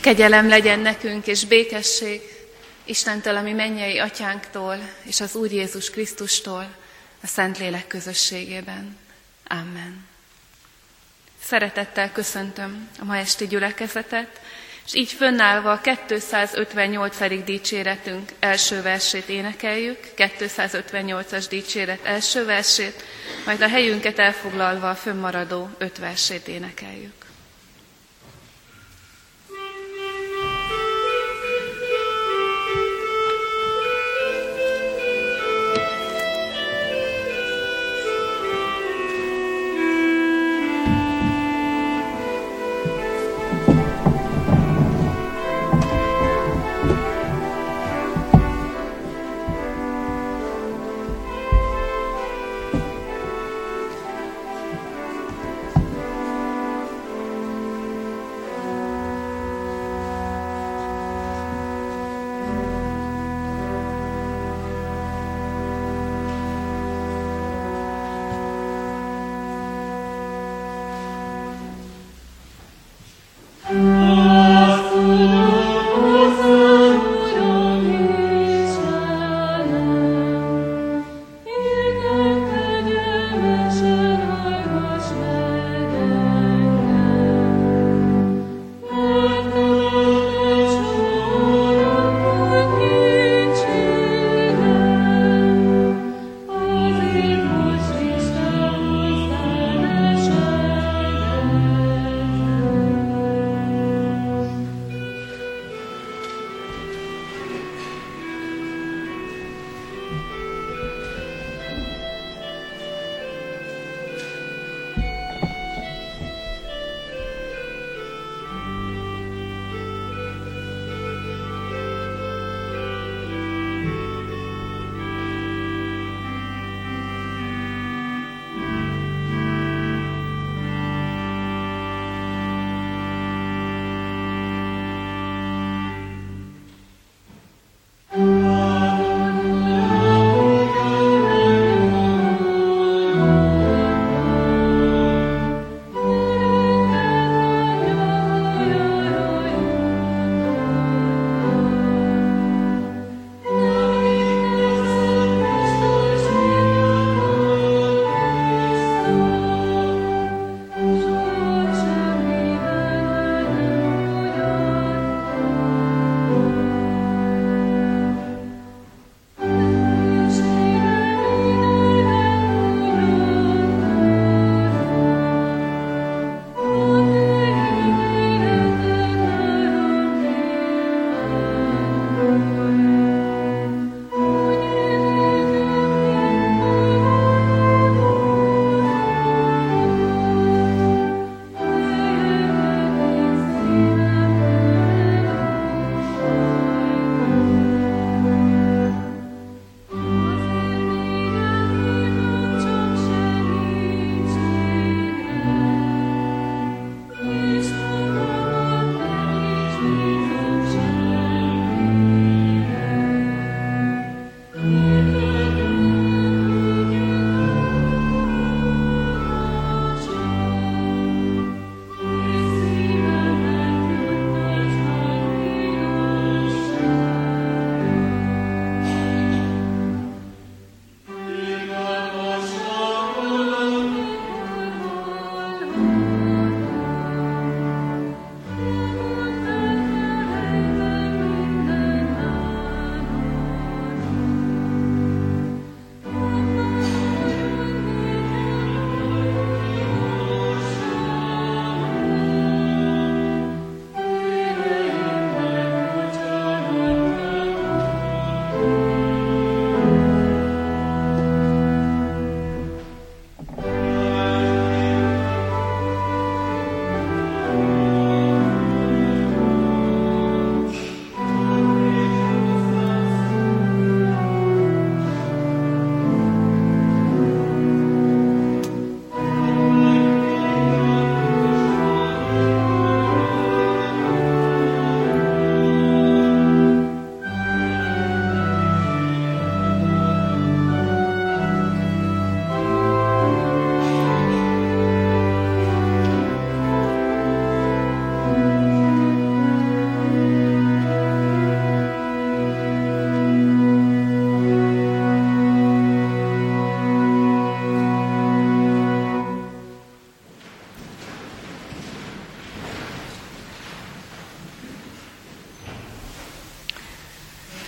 Kegyelem legyen nekünk, és békesség Istentől, ami mennyei atyánktól, és az Úr Jézus Krisztustól, a Szentlélek közösségében. Amen. Szeretettel köszöntöm a ma esti gyülekezetet, és így fönnállva a 258. dicséretünk első versét énekeljük, 258-as dicséret első versét, majd a helyünket elfoglalva a fönnmaradó öt versét énekeljük.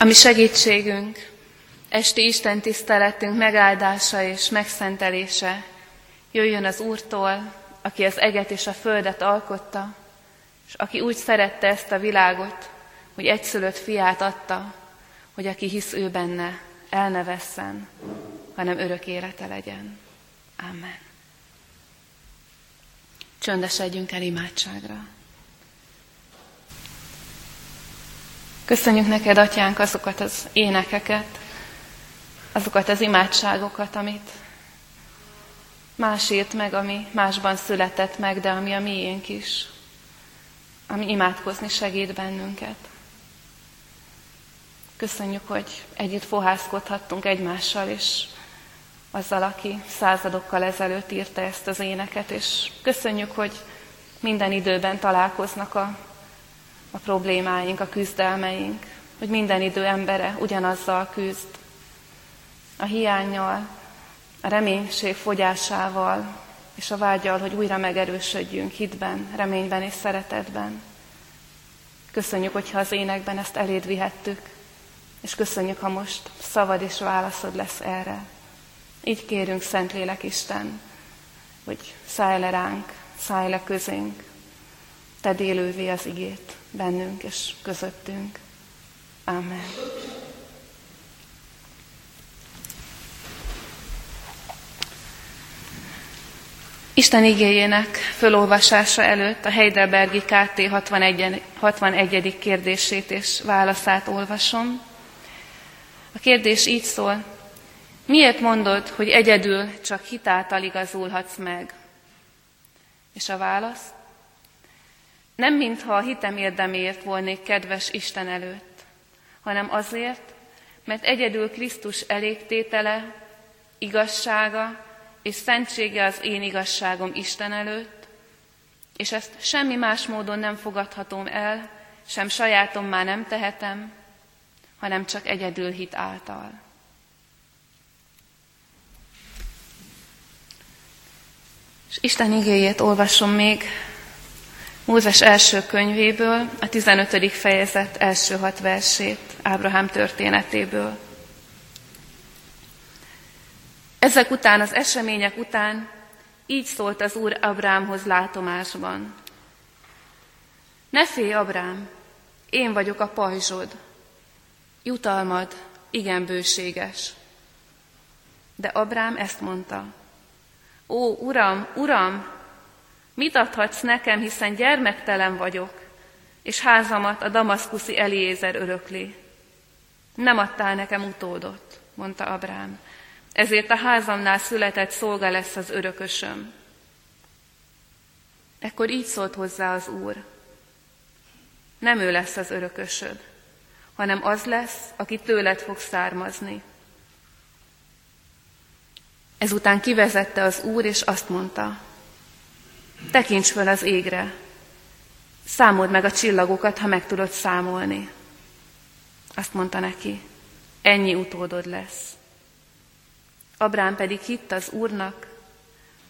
Ami segítségünk, esti Isten tiszteletünk megáldása és megszentelése jöjjön az Úrtól, aki az eget és a földet alkotta, és aki úgy szerette ezt a világot, hogy egyszülött fiát adta, hogy aki hisz ő benne, el ne vesszen, hanem örök élete legyen. Amen. Csöndesedjünk el imádságra. Köszönjük neked, Atyánk, azokat az énekeket, azokat az imádságokat, amit más írt meg, ami másban született meg, de ami a miénk is, ami imádkozni segít bennünket. Köszönjük, hogy együtt fohászkodhattunk egymással, és azzal, aki századokkal ezelőtt írta ezt az éneket, és köszönjük, hogy minden időben találkoznak a, a problémáink, a küzdelmeink, hogy minden idő embere ugyanazzal küzd, a hiányjal, a reménység fogyásával, és a vágyal, hogy újra megerősödjünk hitben, reményben és szeretetben. Köszönjük, hogyha az énekben ezt eléd vihettük, és köszönjük, ha most szavad és válaszod lesz erre. Így kérünk, Szentlélek Isten, hogy szállj le ránk, szállj le közénk, tedd élővé az igét bennünk és közöttünk. Amen. Isten igéjének fölolvasása előtt a Heidelbergi KT 61. 61. kérdését és válaszát olvasom. A kérdés így szól, miért mondod, hogy egyedül csak hitáltal igazulhatsz meg? És a válasz? Nem mintha a hitem érdemért volnék kedves Isten előtt, hanem azért, mert egyedül Krisztus elégtétele, igazsága és szentsége az én igazságom Isten előtt, és ezt semmi más módon nem fogadhatom el, sem sajátom már nem tehetem, hanem csak egyedül hit által. És Isten igéjét olvasom még Mózes első könyvéből, a 15. fejezet első hat versét, Ábrahám történetéből. Ezek után, az események után így szólt az Úr Abrámhoz látomásban. Ne félj, Abrám, én vagyok a pajzsod, jutalmad igen bőséges. De Abrám ezt mondta, Ó, Uram, Uram, mit adhatsz nekem, hiszen gyermektelen vagyok, és házamat a damaszkuszi Eliézer örökli. Nem adtál nekem utódot, mondta Abrám, ezért a házamnál született szolga lesz az örökösöm. Ekkor így szólt hozzá az Úr, nem ő lesz az örökösöd, hanem az lesz, aki tőled fog származni. Ezután kivezette az Úr, és azt mondta, tekints fel az égre, számold meg a csillagokat, ha meg tudod számolni. Azt mondta neki, ennyi utódod lesz. Abrám pedig hitt az Úrnak,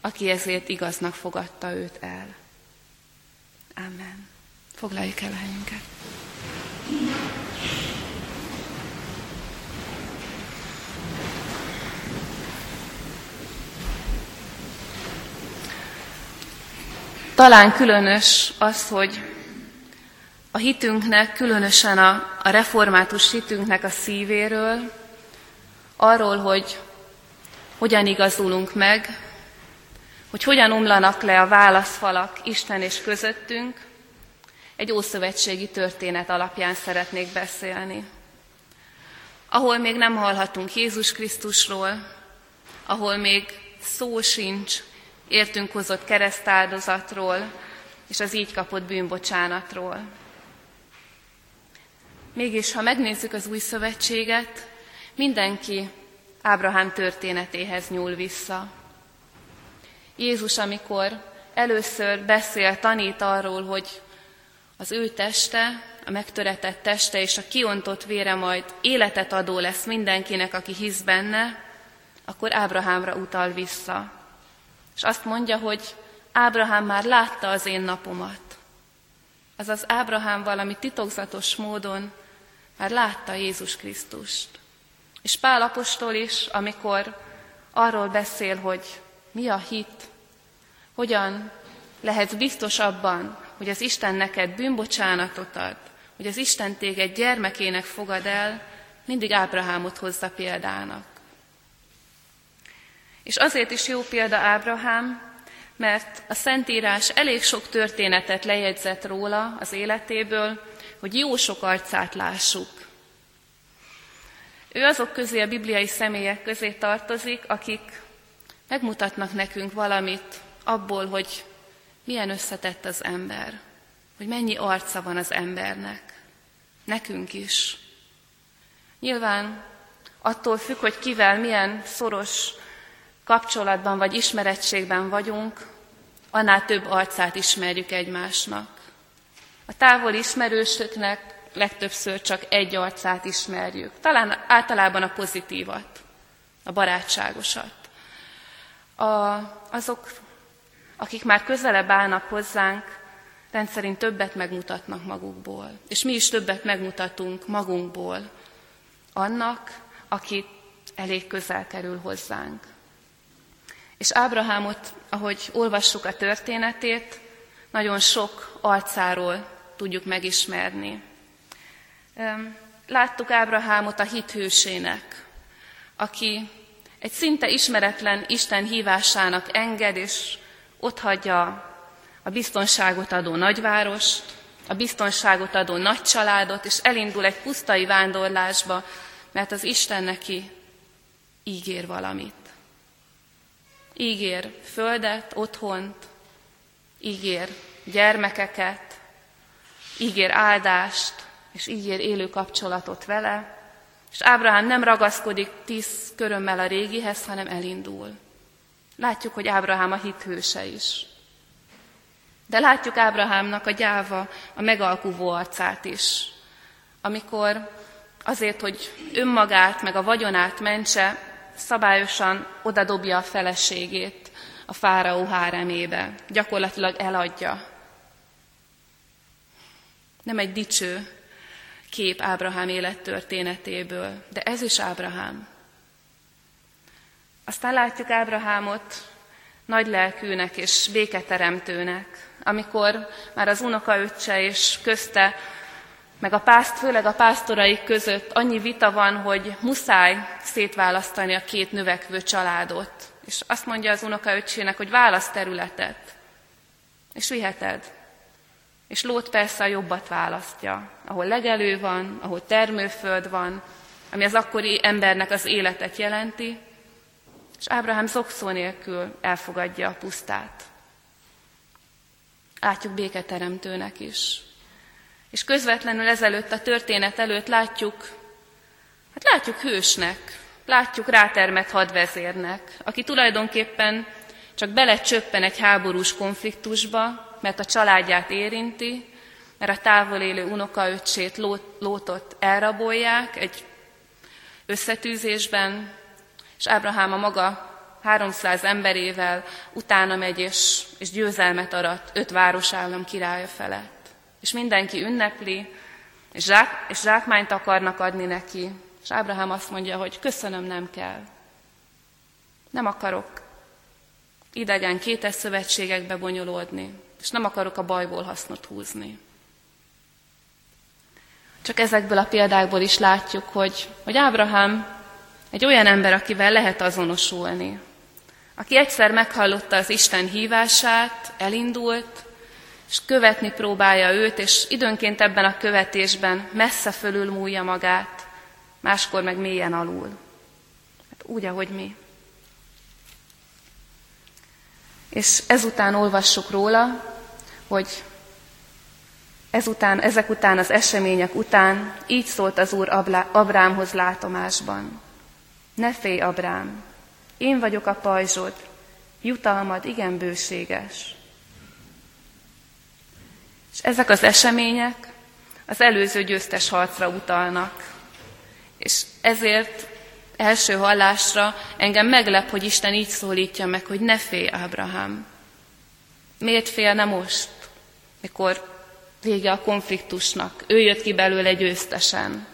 aki ezért igaznak fogadta őt el. Amen. Foglaljuk el helyünket. Talán különös az, hogy a hitünknek, különösen a, a református hitünknek a szívéről, arról, hogy hogyan igazulunk meg, hogy hogyan omlanak le a válaszfalak Isten és közöttünk, egy ószövetségi történet alapján szeretnék beszélni. Ahol még nem hallhatunk Jézus Krisztusról, ahol még szó sincs értünk hozott keresztáldozatról és az így kapott bűnbocsánatról. Mégis, ha megnézzük az új szövetséget, mindenki Ábrahám történetéhez nyúl vissza. Jézus, amikor először beszél, tanít arról, hogy az ő teste, a megtöretett teste és a kiontott vére majd életet adó lesz mindenkinek, aki hisz benne, akkor Ábrahámra utal vissza. És azt mondja, hogy Ábrahám már látta az én napomat. Azaz Ábrahám valami titokzatos módon már látta Jézus Krisztust. És Pál apostol is, amikor arról beszél, hogy mi a hit, hogyan lehetsz biztos abban, hogy az Isten neked bűnbocsánatot ad, hogy az Isten téged gyermekének fogad el, mindig Ábrahámot hozza példának. És azért is jó példa Ábrahám, mert a Szentírás elég sok történetet lejegyzett róla az életéből, hogy jó sok arcát lássuk. Ő azok közé, a bibliai személyek közé tartozik, akik megmutatnak nekünk valamit abból, hogy milyen összetett az ember, hogy mennyi arca van az embernek. Nekünk is. Nyilván attól függ, hogy kivel milyen szoros kapcsolatban vagy ismerettségben vagyunk, annál több arcát ismerjük egymásnak. A távol ismerősöknek legtöbbször csak egy arcát ismerjük. Talán általában a pozitívat, a barátságosat. A, azok, akik már közelebb állnak hozzánk, rendszerint többet megmutatnak magukból. És mi is többet megmutatunk magunkból annak, aki elég közel kerül hozzánk. És Ábrahámot, ahogy olvassuk a történetét, nagyon sok arcáról tudjuk megismerni. Láttuk Ábrahámot a hithősének, aki egy szinte ismeretlen Isten hívásának enged, és ott hagyja a biztonságot adó nagyvárost, a biztonságot adó nagy családot, és elindul egy pusztai vándorlásba, mert az Isten neki ígér valamit. Ígér földet, otthont, ígér gyermekeket, ígér áldást, és ígér élő kapcsolatot vele, és Ábrahám nem ragaszkodik tíz körömmel a régihez, hanem elindul. Látjuk, hogy Ábrahám a hithőse is. De látjuk Ábrahámnak a gyáva, a megalkuvó arcát is, amikor azért, hogy önmagát meg a vagyonát mentse, szabályosan odadobja a feleségét a fáraó háremébe. Gyakorlatilag eladja. Nem egy dicső kép Ábrahám élettörténetéből, de ez is Ábrahám. Aztán látjuk Ábrahámot nagy lelkűnek és béketeremtőnek, amikor már az unokaöccse és közte meg a pászt, főleg a pásztoraik között annyi vita van, hogy muszáj szétválasztani a két növekvő családot. És azt mondja az unokaöccsének, hogy választ területet, és viheted. És Lót persze a jobbat választja, ahol legelő van, ahol termőföld van, ami az akkori embernek az életet jelenti, és Ábrahám zokszó nélkül elfogadja a pusztát. Látjuk béketeremtőnek is. És közvetlenül ezelőtt, a történet előtt látjuk, hát látjuk hősnek, látjuk rátermett hadvezérnek, aki tulajdonképpen csak belecsöppen egy háborús konfliktusba, mert a családját érinti, mert a távol élő unokaöccsét, Lótot elrabolják egy összetűzésben, és Ábrahám a maga 300 emberével utána megy és, és győzelmet arat öt városállam királya felett és mindenki ünnepli, és, zsák, és zsákmányt akarnak adni neki. És Ábrahám azt mondja, hogy köszönöm, nem kell. Nem akarok idegen kétes szövetségekbe bonyolódni, és nem akarok a bajból hasznot húzni. Csak ezekből a példákból is látjuk, hogy, hogy Ábrahám egy olyan ember, akivel lehet azonosulni, aki egyszer meghallotta az Isten hívását, elindult, és követni próbálja őt, és időnként ebben a követésben messze fölül múlja magát, máskor meg mélyen alul. Hát úgy, ahogy mi. És ezután olvassuk róla, hogy ezután, ezek után, az események után így szólt az Úr Abrámhoz látomásban. Ne félj, Abrám, én vagyok a pajzsod, jutalmad igen bőséges. És ezek az események az előző győztes harcra utalnak. És ezért első hallásra engem meglep, hogy Isten így szólítja meg, hogy ne félj, Ábrahám. Miért félne most, mikor vége a konfliktusnak? Ő jött ki belőle győztesen.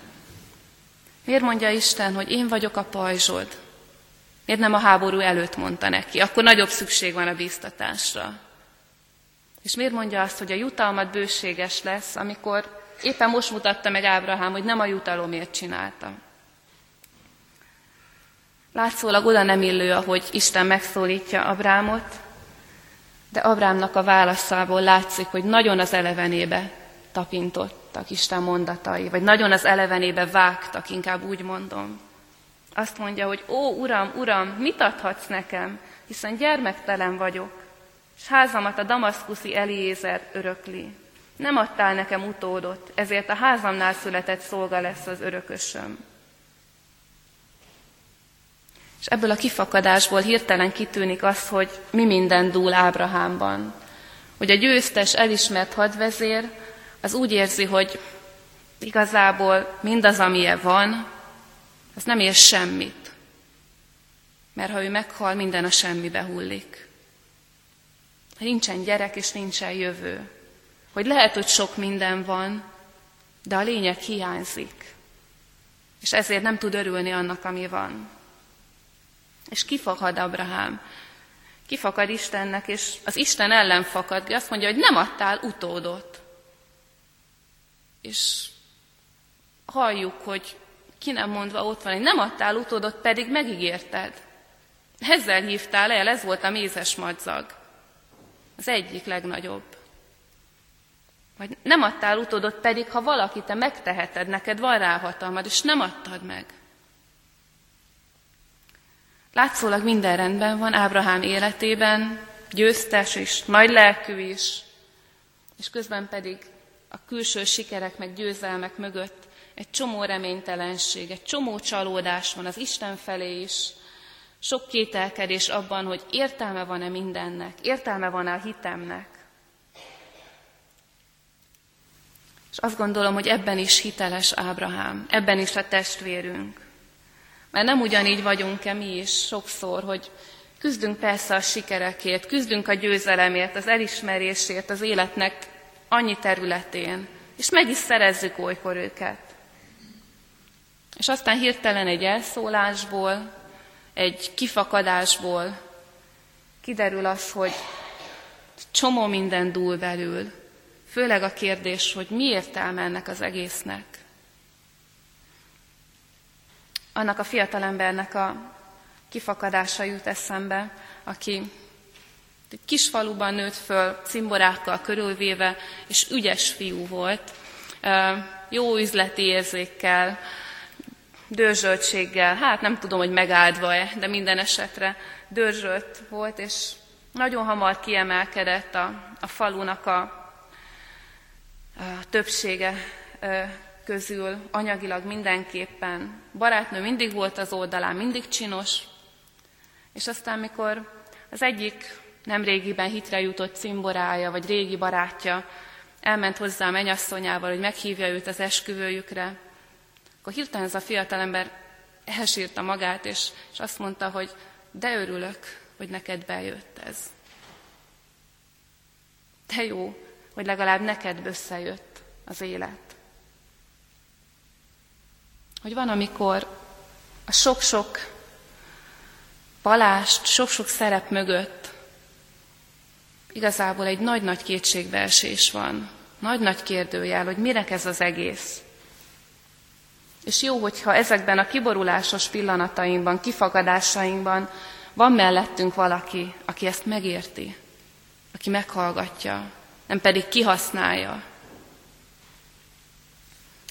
Miért mondja Isten, hogy én vagyok a pajzsod? Miért nem a háború előtt mondta neki? Akkor nagyobb szükség van a bíztatásra. És miért mondja azt, hogy a jutalmat bőséges lesz, amikor éppen most mutatta meg Ábrahám, hogy nem a jutalomért csinálta. Látszólag oda nem illő, ahogy Isten megszólítja Abrámot, de Abrámnak a válaszából látszik, hogy nagyon az elevenébe tapintottak Isten mondatai, vagy nagyon az elevenébe vágtak, inkább úgy mondom. Azt mondja, hogy ó, Uram, Uram, mit adhatsz nekem, hiszen gyermektelen vagyok, és házamat a damaszkuszi Eliézer örökli. Nem adtál nekem utódot, ezért a házamnál született szolga lesz az örökösöm. És ebből a kifakadásból hirtelen kitűnik az, hogy mi minden dúl Ábrahámban. Hogy a győztes, elismert hadvezér az úgy érzi, hogy igazából mindaz, amilyen van, az nem ér semmit. Mert ha ő meghal, minden a semmibe hullik. Ha nincsen gyerek és nincsen jövő. Hogy lehet, hogy sok minden van, de a lényeg hiányzik. És ezért nem tud örülni annak, ami van. És kifakad Abrahám. Kifakad Istennek, és az Isten ellen fakad. Azt mondja, hogy nem adtál utódot. És halljuk, hogy ki nem mondva ott van, hogy nem adtál utódot, pedig megígérted. Ezzel hívtál el, ez volt a mézes madzag. Az egyik legnagyobb. Vagy nem adtál utódot, pedig ha valaki te megteheted, neked van rá hatalmad, és nem adtad meg. Látszólag minden rendben van Ábrahám életében, győztes és nagy lelkű is, és közben pedig a külső sikerek meg győzelmek mögött egy csomó reménytelenség, egy csomó csalódás van az Isten felé is, sok kételkedés abban, hogy értelme van-e mindennek, értelme van-e a hitemnek. És azt gondolom, hogy ebben is hiteles Ábrahám, ebben is a testvérünk. Mert nem ugyanígy vagyunk-e mi is sokszor, hogy küzdünk persze a sikerekért, küzdünk a győzelemért, az elismerésért az életnek annyi területén, és meg is szerezzük olykor őket. És aztán hirtelen egy elszólásból, egy kifakadásból kiderül az, hogy csomó minden dúl belül. Főleg a kérdés, hogy mi értelme ennek az egésznek. Annak a fiatalembernek a kifakadása jut eszembe, aki egy kis faluban nőtt föl, cimborákkal körülvéve, és ügyes fiú volt, jó üzleti érzékkel, dörzsöltséggel, hát nem tudom, hogy megáldva-e, de minden esetre dörzsölt volt, és nagyon hamar kiemelkedett a, a falunak a, a többsége közül, anyagilag mindenképpen. Barátnő mindig volt az oldalán, mindig csinos, és aztán, mikor az egyik nem régiben hitre jutott cimborája, vagy régi barátja elment hozzá a mennyasszonyával, hogy meghívja őt az esküvőjükre, akkor hirtelen ez a fiatalember elsírta magát, és, és azt mondta, hogy de örülök, hogy neked bejött ez. De jó, hogy legalább neked összejött az élet. Hogy van, amikor a sok-sok palást, sok-sok szerep mögött igazából egy nagy-nagy kétségbeesés van. Nagy-nagy kérdőjel, hogy mire ez az egész. És jó, hogyha ezekben a kiborulásos pillanatainkban, kifagadásainkban van mellettünk valaki, aki ezt megérti, aki meghallgatja, nem pedig kihasználja.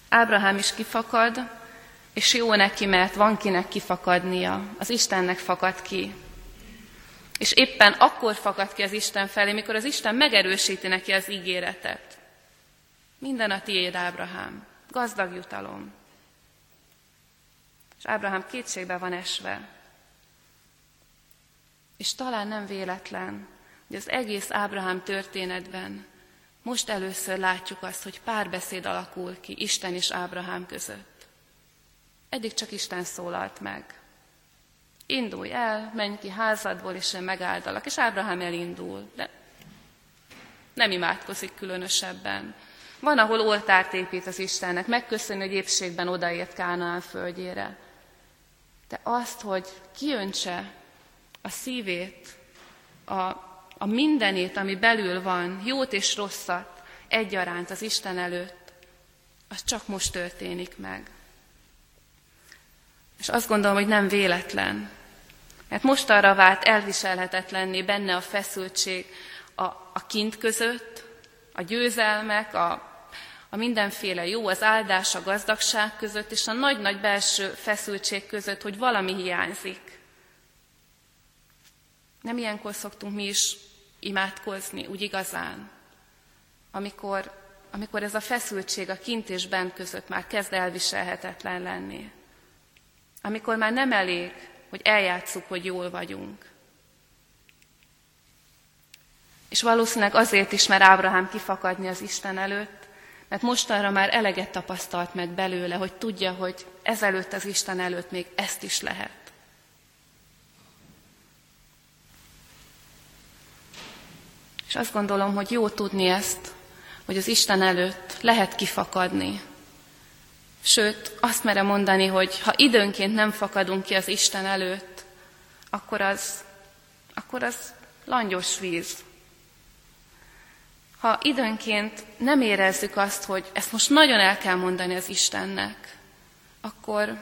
Ábrahám is kifakad, és jó neki, mert van kinek kifakadnia. Az Istennek fakad ki. És éppen akkor fakad ki az Isten felé, mikor az Isten megerősíti neki az ígéretet. Minden a tiéd, Ábrahám. Gazdag jutalom. És Ábrahám kétségbe van esve. És talán nem véletlen, hogy az egész Ábrahám történetben most először látjuk azt, hogy párbeszéd alakul ki Isten és Ábrahám között. Eddig csak Isten szólalt meg. Indulj el, menj ki házadból, és én megáldalak. És Ábrahám elindul, de nem imádkozik különösebben. Van, ahol oltárt épít az Istennek, megköszönni, hogy épségben odaért Kánaán földjére. De azt, hogy kiöntse a szívét, a, a mindenét, ami belül van, jót és rosszat egyaránt az Isten előtt, az csak most történik meg. És azt gondolom, hogy nem véletlen. Mert most arra vált elviselhetetlenné benne a feszültség a, a kint között, a győzelmek, a, a mindenféle jó, az áldás, a gazdagság között, és a nagy-nagy belső feszültség között, hogy valami hiányzik. Nem ilyenkor szoktunk mi is imádkozni, úgy igazán, amikor, amikor ez a feszültség a kint és bent között már kezd elviselhetetlen lenni. Amikor már nem elég, hogy eljátszuk, hogy jól vagyunk. És valószínűleg azért is, mert Ábrahám kifakadni az Isten előtt, mert mostanra már eleget tapasztalt meg belőle, hogy tudja, hogy ezelőtt az Isten előtt még ezt is lehet. És azt gondolom, hogy jó tudni ezt, hogy az Isten előtt lehet kifakadni. Sőt, azt merem mondani, hogy ha időnként nem fakadunk ki az Isten előtt, akkor az, akkor az langyos víz. Ha időnként nem érezzük azt, hogy ezt most nagyon el kell mondani az Istennek, akkor,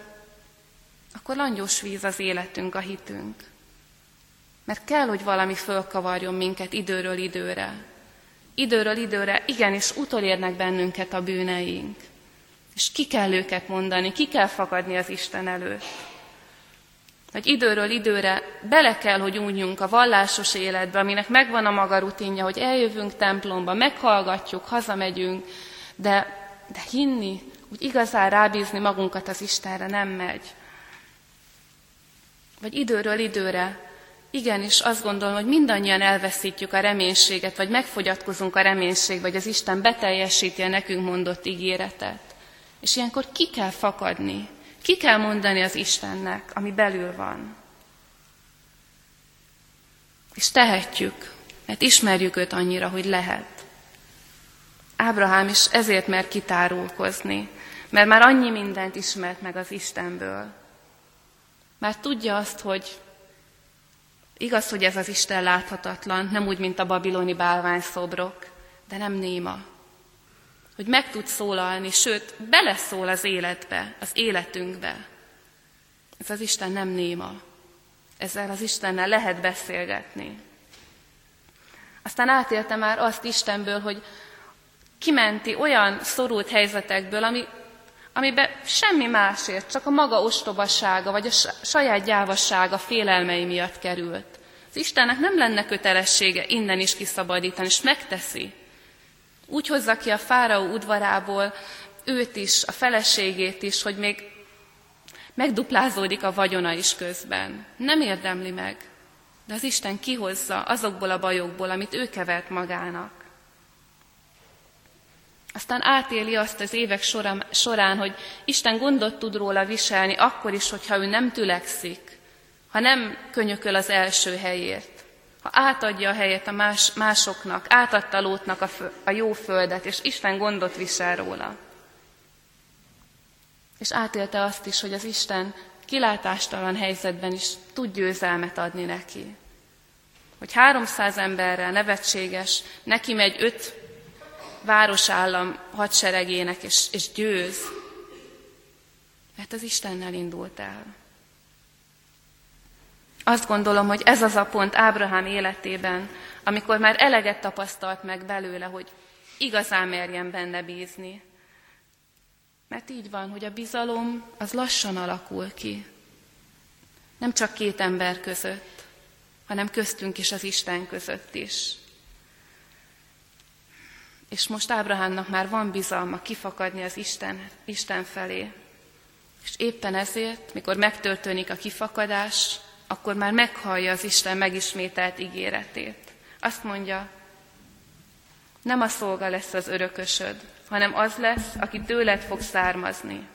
akkor langyos víz az életünk, a hitünk. Mert kell, hogy valami fölkavarjon minket időről időre. Időről időre igenis utolérnek bennünket a bűneink. És ki kell őket mondani, ki kell fakadni az Isten előtt. Hogy időről időre bele kell, hogy újjunk a vallásos életbe, aminek megvan a maga rutinja, hogy eljövünk templomba, meghallgatjuk, hazamegyünk, de, de hinni, úgy igazán rábízni magunkat az Istenre nem megy. Vagy időről időre Igenis, azt gondolom, hogy mindannyian elveszítjük a reménységet, vagy megfogyatkozunk a reménység, vagy az Isten beteljesíti a nekünk mondott ígéretet. És ilyenkor ki kell fakadni, ki kell mondani az Istennek, ami belül van. És tehetjük, mert ismerjük őt annyira, hogy lehet. Ábrahám is ezért mer kitárulkozni, mert már annyi mindent ismert meg az Istenből. Már tudja azt, hogy Igaz, hogy ez az Isten láthatatlan, nem úgy, mint a babiloni bálványszobrok, de nem néma. Hogy meg tud szólalni, sőt, beleszól az életbe, az életünkbe. Ez az Isten nem néma. Ezzel az Istennel lehet beszélgetni. Aztán átélte már azt Istenből, hogy kimenti olyan szorult helyzetekből, ami, amiben semmi másért, csak a maga ostobasága, vagy a saját gyávassága félelmei miatt került. Az Istennek nem lenne kötelessége innen is kiszabadítani, és megteszi. Úgy hozza ki a fáraó udvarából őt is, a feleségét is, hogy még megduplázódik a vagyona is közben. Nem érdemli meg, de az Isten kihozza azokból a bajokból, amit ő kevert magának. Aztán átéli azt az évek során, hogy Isten gondot tud róla viselni, akkor is, hogyha ő nem tülekszik, ha nem könyököl az első helyért, ha átadja a helyet a más, másoknak, átadta Lótnak a, fö, a jó földet, és Isten gondot visel róla. És átélte azt is, hogy az Isten kilátástalan helyzetben is tud győzelmet adni neki. Hogy 300 emberrel nevetséges, neki megy öt városállam hadseregének, és, és győz. Mert az Istennel indult el. Azt gondolom, hogy ez az a pont Ábrahám életében, amikor már eleget tapasztalt meg belőle, hogy igazán merjen benne bízni. Mert így van, hogy a bizalom az lassan alakul ki. Nem csak két ember között, hanem köztünk is az Isten között is. És most Ábrahámnak már van bizalma kifakadni az Isten, Isten felé. És éppen ezért, mikor megtörténik a kifakadás, akkor már meghallja az Isten megismételt ígéretét. Azt mondja, nem a szolga lesz az örökösöd, hanem az lesz, aki tőled fog származni.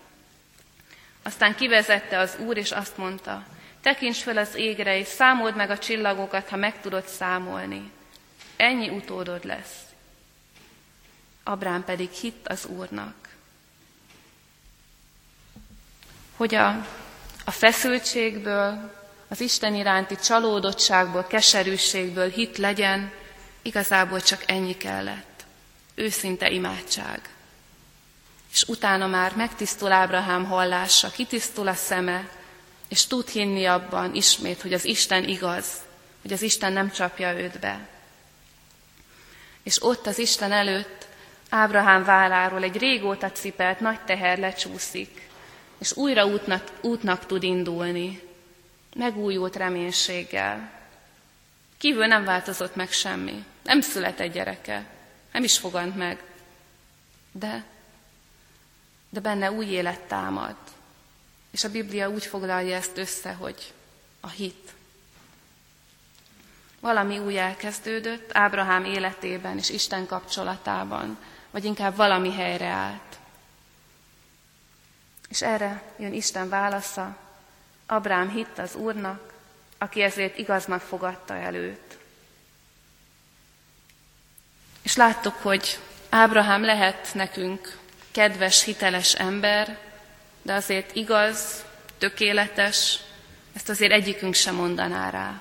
Aztán kivezette az Úr, és azt mondta, tekints fel az égre, és számold meg a csillagokat, ha meg tudod számolni. Ennyi utódod lesz. Abrám pedig hitt az Úrnak. Hogy a, a feszültségből, az Isten iránti csalódottságból, keserűségből hit legyen, igazából csak ennyi kellett. Őszinte imádság. És utána már megtisztul Ábrahám hallása, kitisztul a szeme, és tud hinni abban ismét, hogy az Isten igaz, hogy az Isten nem csapja őt be. És ott az Isten előtt Ábrahám válláról egy régóta cipelt nagy teher lecsúszik, és újra útnak, útnak tud indulni, megújult reménységgel. Kívül nem változott meg semmi, nem született gyereke, nem is fogant meg, de, de benne új élet támad. És a Biblia úgy foglalja ezt össze, hogy a hit. Valami új elkezdődött Ábrahám életében és Isten kapcsolatában, vagy inkább valami helyre állt. És erre jön Isten válasza, Abrám hitt az Úrnak, aki ezért igaznak fogadta el őt. És láttuk, hogy Ábrahám lehet nekünk kedves, hiteles ember, de azért igaz, tökéletes, ezt azért egyikünk sem mondaná rá.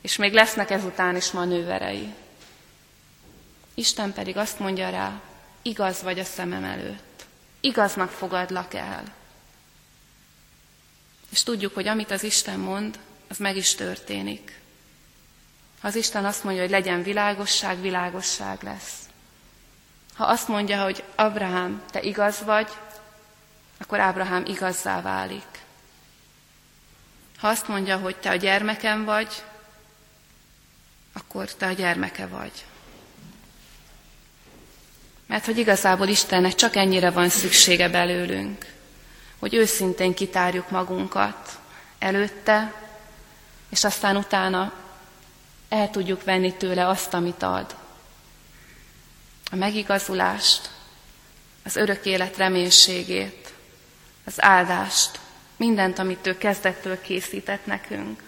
És még lesznek ezután is manőverei. Isten pedig azt mondja rá, igaz vagy a szemem előtt. Igaznak fogadlak el. És tudjuk, hogy amit az Isten mond, az meg is történik. Ha az Isten azt mondja, hogy legyen világosság, világosság lesz. Ha azt mondja, hogy Abraham, te igaz vagy, akkor Ábrahám igazzá válik. Ha azt mondja, hogy te a gyermekem vagy, akkor te a gyermeke vagy. Mert hogy igazából Istennek csak ennyire van szüksége belőlünk, hogy őszintén kitárjuk magunkat előtte, és aztán utána el tudjuk venni tőle azt, amit ad. A megigazulást, az örök élet reménységét, az áldást, mindent, amit ő kezdettől készített nekünk.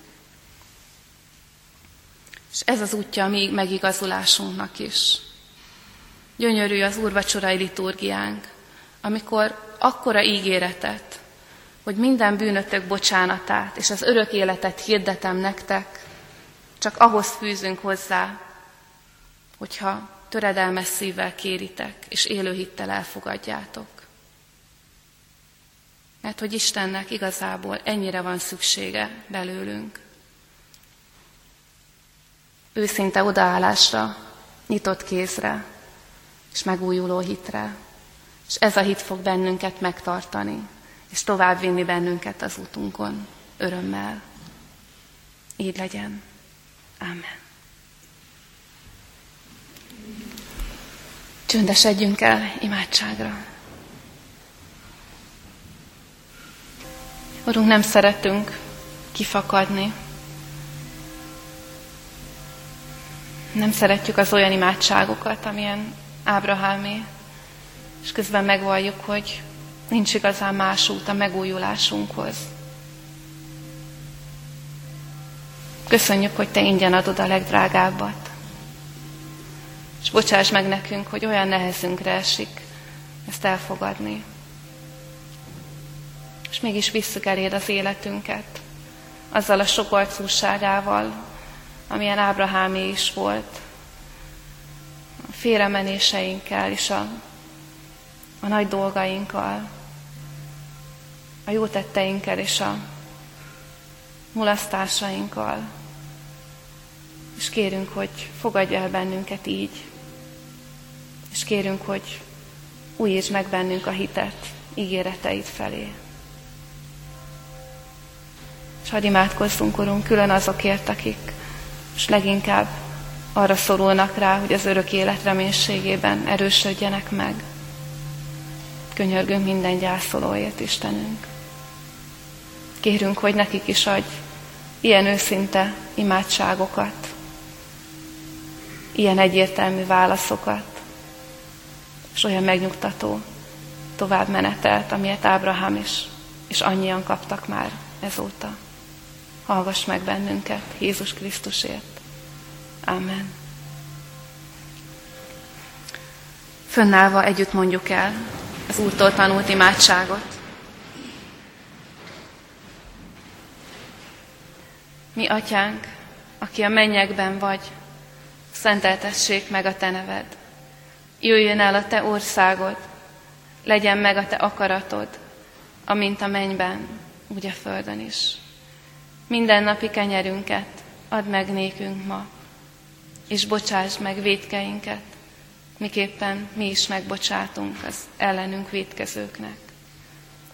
És ez az útja a mi megigazulásunknak is. Gyönyörű az úrvacsorai liturgiánk, amikor akkora ígéretet, hogy minden bűnötök bocsánatát és az örök életet hirdetem nektek, csak ahhoz fűzünk hozzá, hogyha töredelmes szívvel kéritek, és élő hittel elfogadjátok. Mert hogy Istennek igazából ennyire van szüksége belőlünk. Őszinte odaállásra, nyitott kézre, és megújuló hitre. És ez a hit fog bennünket megtartani, és továbbvinni bennünket az útunkon örömmel. Így legyen. Amen. Csöndesedjünk el imádságra. Urunk, nem szeretünk kifakadni. Nem szeretjük az olyan imádságokat, amilyen Ábrahámé, és közben megvalljuk, hogy nincs igazán más út a megújulásunkhoz. Köszönjük, hogy Te ingyen adod a legdrágábbat. És bocsáss meg nekünk, hogy olyan nehezünkre esik ezt elfogadni. És mégis visszük eléd az életünket, azzal a sokarcúságával, amilyen Ábrahámé is volt, a félremenéseinkkel és a, a nagy dolgainkkal, a jó tetteinkkel és a mulasztásainkkal. És kérünk, hogy fogadj el bennünket így, és kérünk, hogy újítsd meg bennünk a hitet ígéreteid felé. És hadd imádkozzunk, Urunk, külön azokért, akik és leginkább arra szorulnak rá, hogy az örök élet reménységében erősödjenek meg. Könyörgünk minden gyászolóért, Istenünk. Kérünk, hogy nekik is adj ilyen őszinte imádságokat, ilyen egyértelmű válaszokat, és olyan megnyugtató továbbmenetelt, amilyet Ábrahám is, és annyian kaptak már ezóta. Hallgass meg bennünket Jézus Krisztusért. Amen. Fönnállva együtt mondjuk el az Úrtól tanult imádságot. Mi, Atyánk, aki a mennyekben vagy, szenteltessék meg a Te neved. Jöjjön el a Te országod, legyen meg a Te akaratod, amint a mennyben, úgy a földön is. Minden napi kenyerünket add meg nékünk ma, és bocsáss meg védkeinket, miképpen mi is megbocsátunk az ellenünk védkezőknek.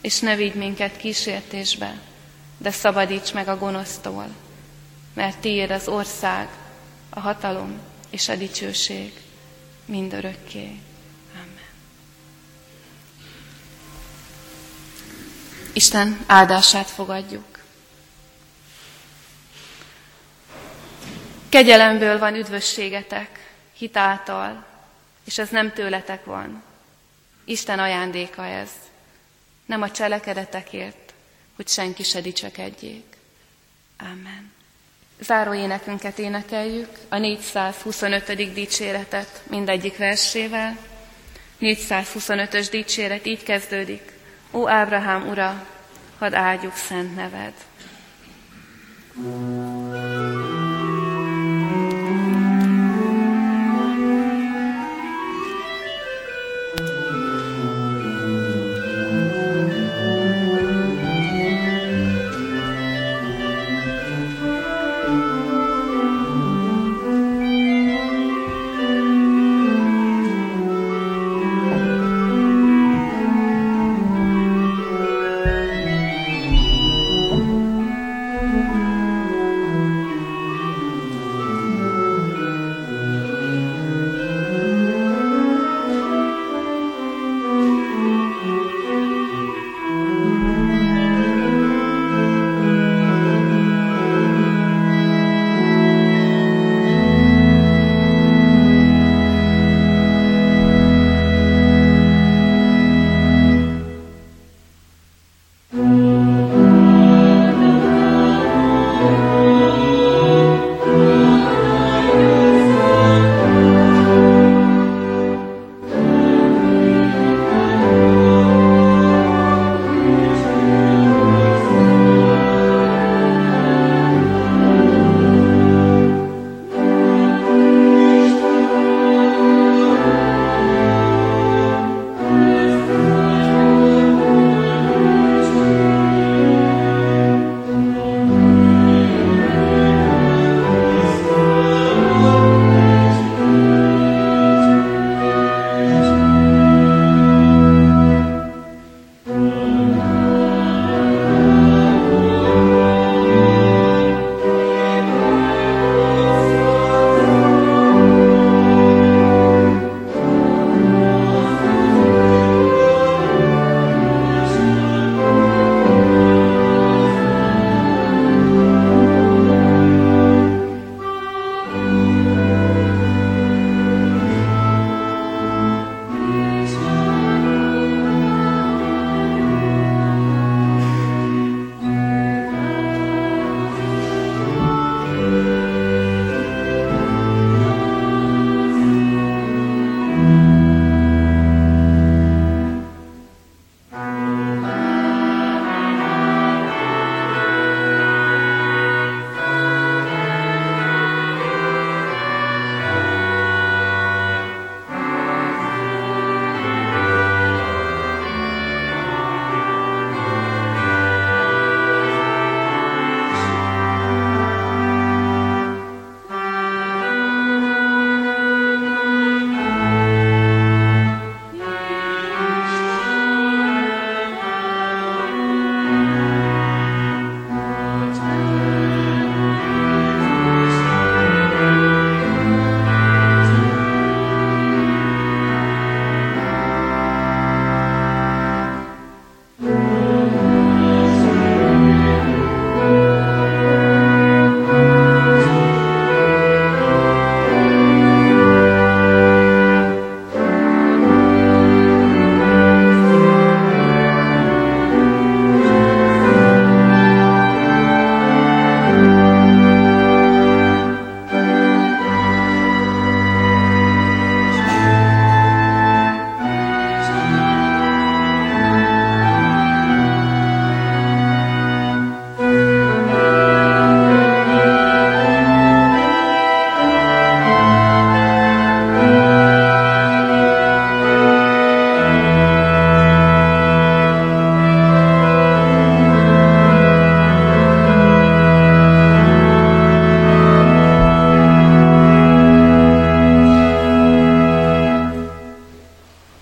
És ne vigy minket kísértésbe, de szabadíts meg a gonosztól, mert tiéd az ország, a hatalom és a dicsőség mindörökké. Amen. Isten áldását fogadjuk. Kegyelemből van üdvösségetek, hitáltal, és ez nem tőletek van. Isten ajándéka ez, nem a cselekedetekért, hogy senki se dicsekedjék. Amen. Záró énekünket énekeljük, a 425. dicséretet mindegyik versével. 425-ös dicséret így kezdődik. Ó Ábrahám ura, hadd áldjuk szent neved. thank you